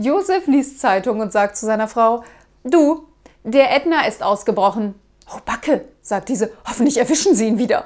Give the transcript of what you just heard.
Josef liest Zeitung und sagt zu seiner Frau, du, der Ätna ist ausgebrochen. Oh, Backe, sagt diese, hoffentlich erwischen sie ihn wieder.